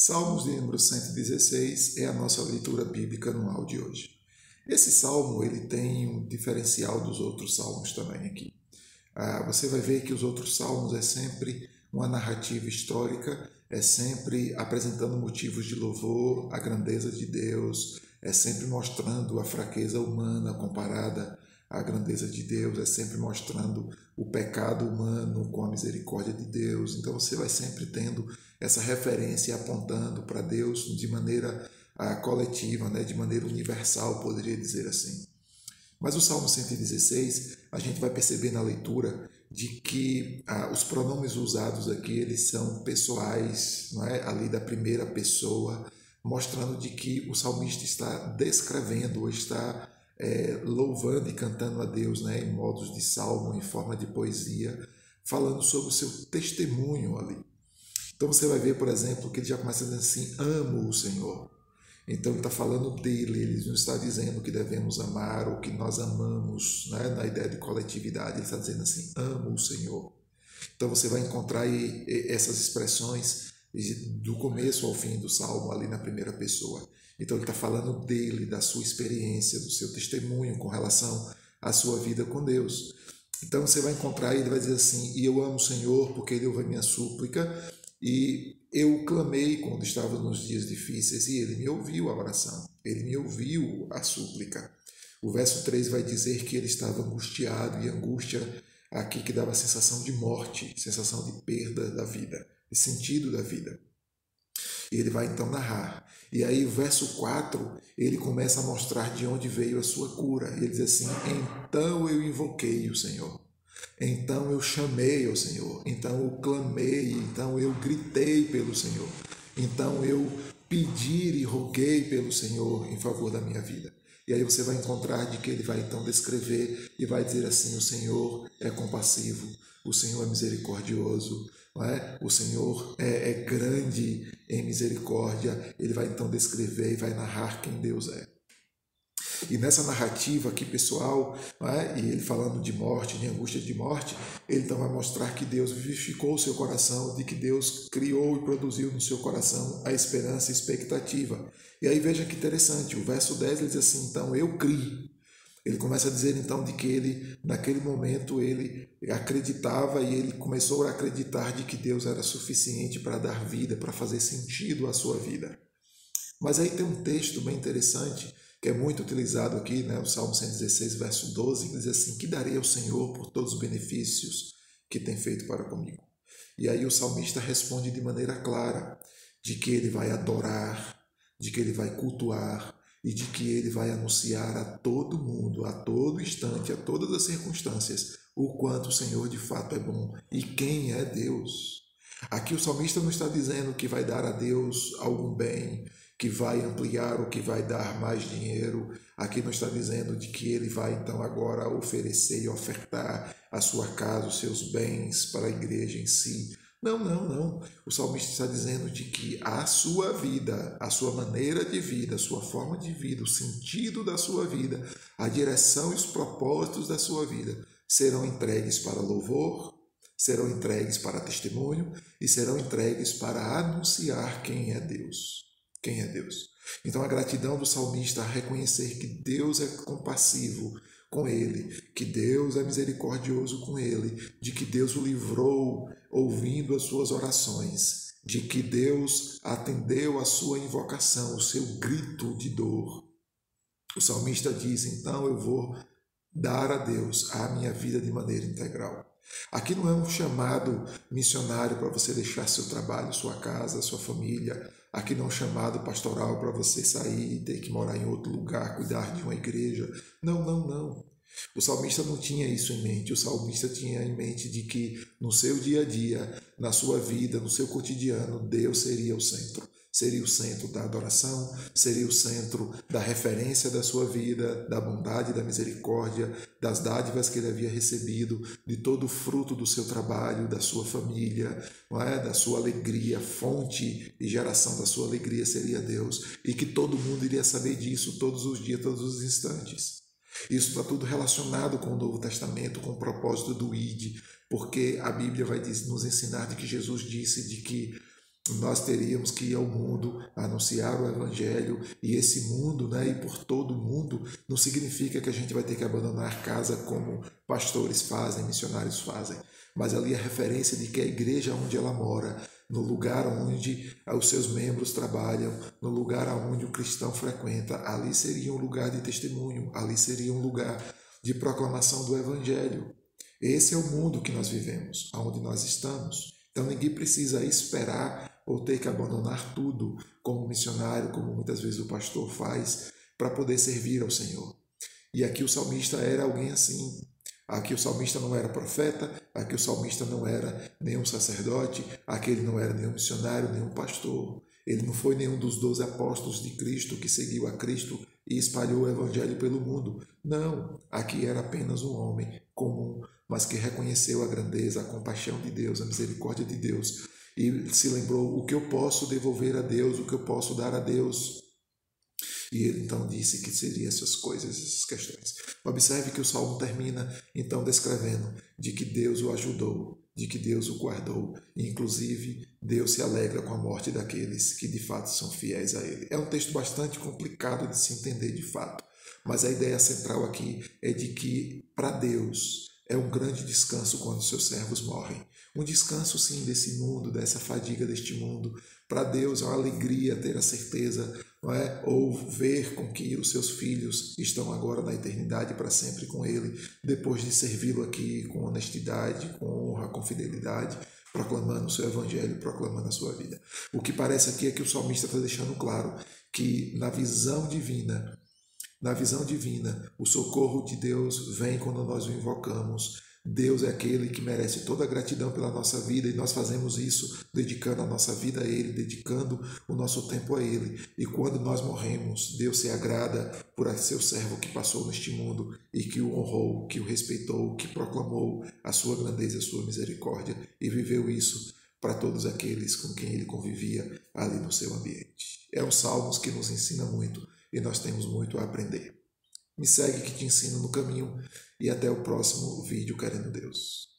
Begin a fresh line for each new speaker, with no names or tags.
Salmos de número 116 é a nossa leitura bíblica anual de hoje. Esse salmo ele tem um diferencial dos outros salmos também aqui. Ah, você vai ver que os outros salmos é sempre uma narrativa histórica, é sempre apresentando motivos de louvor, a grandeza de Deus, é sempre mostrando a fraqueza humana comparada à grandeza de Deus, é sempre mostrando o pecado humano com a misericórdia de Deus. Então você vai sempre tendo essa referência apontando para Deus de maneira ah, coletiva, né, de maneira universal, poderia dizer assim. Mas o Salmo 116, a gente vai perceber na leitura de que ah, os pronomes usados aqui eles são pessoais, não é? ali da primeira pessoa, mostrando de que o salmista está descrevendo está é, louvando e cantando a Deus né, em modos de salmo, em forma de poesia, falando sobre o seu testemunho ali. Então você vai ver, por exemplo, que ele já começa dizendo assim: amo o Senhor. Então ele está falando dele, ele não está dizendo que devemos amar ou que nós amamos, né? na ideia de coletividade, ele está dizendo assim: amo o Senhor. Então você vai encontrar essas expressões do começo ao fim do salmo, ali na primeira pessoa. Então ele está falando dele, da sua experiência, do seu testemunho com relação à sua vida com Deus. Então você vai encontrar, ele vai dizer assim: E eu amo o Senhor porque ele ouve a minha súplica e eu clamei quando estava nos dias difíceis e ele me ouviu a oração, ele me ouviu a súplica. O verso 3 vai dizer que ele estava angustiado e angústia aqui que dava a sensação de morte, sensação de perda da vida, de sentido da vida. E ele vai então narrar. E aí, o verso 4, ele começa a mostrar de onde veio a sua cura. Ele diz assim: Então eu invoquei o Senhor. Então eu chamei ao Senhor, então eu clamei, então eu gritei pelo Senhor, então eu pedi e roguei pelo Senhor em favor da minha vida. E aí você vai encontrar de que ele vai então descrever e vai dizer assim: o Senhor é compassivo, o Senhor é misericordioso, é? o Senhor é, é grande em misericórdia. Ele vai então descrever e vai narrar quem Deus é. E nessa narrativa aqui pessoal, é? e ele falando de morte, de angústia de morte, ele então vai mostrar que Deus vivificou o seu coração, de que Deus criou e produziu no seu coração a esperança e expectativa. E aí veja que interessante, o verso 10 ele diz assim: então eu criei. Ele começa a dizer então de que ele, naquele momento, ele acreditava e ele começou a acreditar de que Deus era suficiente para dar vida, para fazer sentido à sua vida. Mas aí tem um texto bem interessante que é muito utilizado aqui, né, o Salmo 116, verso 12, que diz assim: Que darei ao Senhor por todos os benefícios que tem feito para comigo? E aí o salmista responde de maneira clara de que ele vai adorar, de que ele vai cultuar e de que ele vai anunciar a todo mundo, a todo instante, a todas as circunstâncias, o quanto o Senhor de fato é bom e quem é Deus. Aqui o salmista não está dizendo que vai dar a Deus algum bem, que vai ampliar ou que vai dar mais dinheiro. Aqui não está dizendo de que ele vai então agora oferecer e ofertar a sua casa, os seus bens para a igreja em si. Não, não, não. O salmista está dizendo de que a sua vida, a sua maneira de vida, a sua forma de vida, o sentido da sua vida, a direção e os propósitos da sua vida serão entregues para louvor, serão entregues para testemunho e serão entregues para anunciar quem é Deus quem é Deus. Então a gratidão do salmista a reconhecer que Deus é compassivo com ele, que Deus é misericordioso com ele, de que Deus o livrou ouvindo as suas orações, de que Deus atendeu a sua invocação, o seu grito de dor. O salmista diz: então eu vou dar a Deus a minha vida de maneira integral. Aqui não é um chamado missionário para você deixar seu trabalho, sua casa, sua família. Aqui não é um chamado pastoral para você sair e ter que morar em outro lugar, cuidar de uma igreja. Não, não, não. O salmista não tinha isso em mente. O salmista tinha em mente de que no seu dia a dia, na sua vida, no seu cotidiano, Deus seria o centro seria o centro da adoração, seria o centro da referência da sua vida, da bondade, da misericórdia, das dádivas que ele havia recebido, de todo o fruto do seu trabalho, da sua família, é? da sua alegria, fonte e geração da sua alegria seria Deus, e que todo mundo iria saber disso todos os dias, todos os instantes. Isso está tudo relacionado com o Novo Testamento, com o propósito do ID, porque a Bíblia vai nos ensinar de que Jesus disse de que nós teríamos que ir ao mundo anunciar o evangelho e esse mundo, né, e por todo o mundo, não significa que a gente vai ter que abandonar casa como pastores fazem, missionários fazem, mas ali a referência de que a igreja onde ela mora, no lugar onde os seus membros trabalham, no lugar onde o cristão frequenta, ali seria um lugar de testemunho, ali seria um lugar de proclamação do evangelho. Esse é o mundo que nós vivemos, aonde nós estamos. Então ninguém precisa esperar ou ter que abandonar tudo como missionário, como muitas vezes o pastor faz, para poder servir ao Senhor. E aqui o salmista era alguém assim. Aqui o salmista não era profeta, aqui o salmista não era nenhum sacerdote, aqui ele não era nenhum missionário, nenhum pastor. Ele não foi nenhum dos doze apóstolos de Cristo que seguiu a Cristo e espalhou o evangelho pelo mundo. Não, aqui era apenas um homem comum, mas que reconheceu a grandeza, a compaixão de Deus, a misericórdia de Deus e se lembrou o que eu posso devolver a Deus, o que eu posso dar a Deus. E ele então disse que seria essas coisas, essas questões. Observe que o salmo termina então descrevendo de que Deus o ajudou, de que Deus o guardou, e inclusive Deus se alegra com a morte daqueles que de fato são fiéis a Ele. É um texto bastante complicado de se entender de fato, mas a ideia central aqui é de que para Deus é um grande descanso quando seus servos morrem. Um descanso, sim, desse mundo, dessa fadiga deste mundo. Para Deus é uma alegria ter a certeza, não é? ou ver com que os seus filhos estão agora na eternidade para sempre com Ele, depois de servi-lo aqui com honestidade, com honra, com fidelidade, proclamando o seu evangelho, proclamando a sua vida. O que parece aqui é que o salmista está deixando claro que na visão divina na visão divina, o socorro de Deus vem quando nós o invocamos. Deus é aquele que merece toda a gratidão pela nossa vida e nós fazemos isso dedicando a nossa vida a Ele, dedicando o nosso tempo a Ele. E quando nós morremos, Deus se agrada por seu servo que passou neste mundo e que o honrou, que o respeitou, que proclamou a sua grandeza a sua misericórdia e viveu isso para todos aqueles com quem ele convivia ali no seu ambiente. É um salmos que nos ensina muito e nós temos muito a aprender. Me segue que te ensino no caminho e até o próximo vídeo, querendo Deus.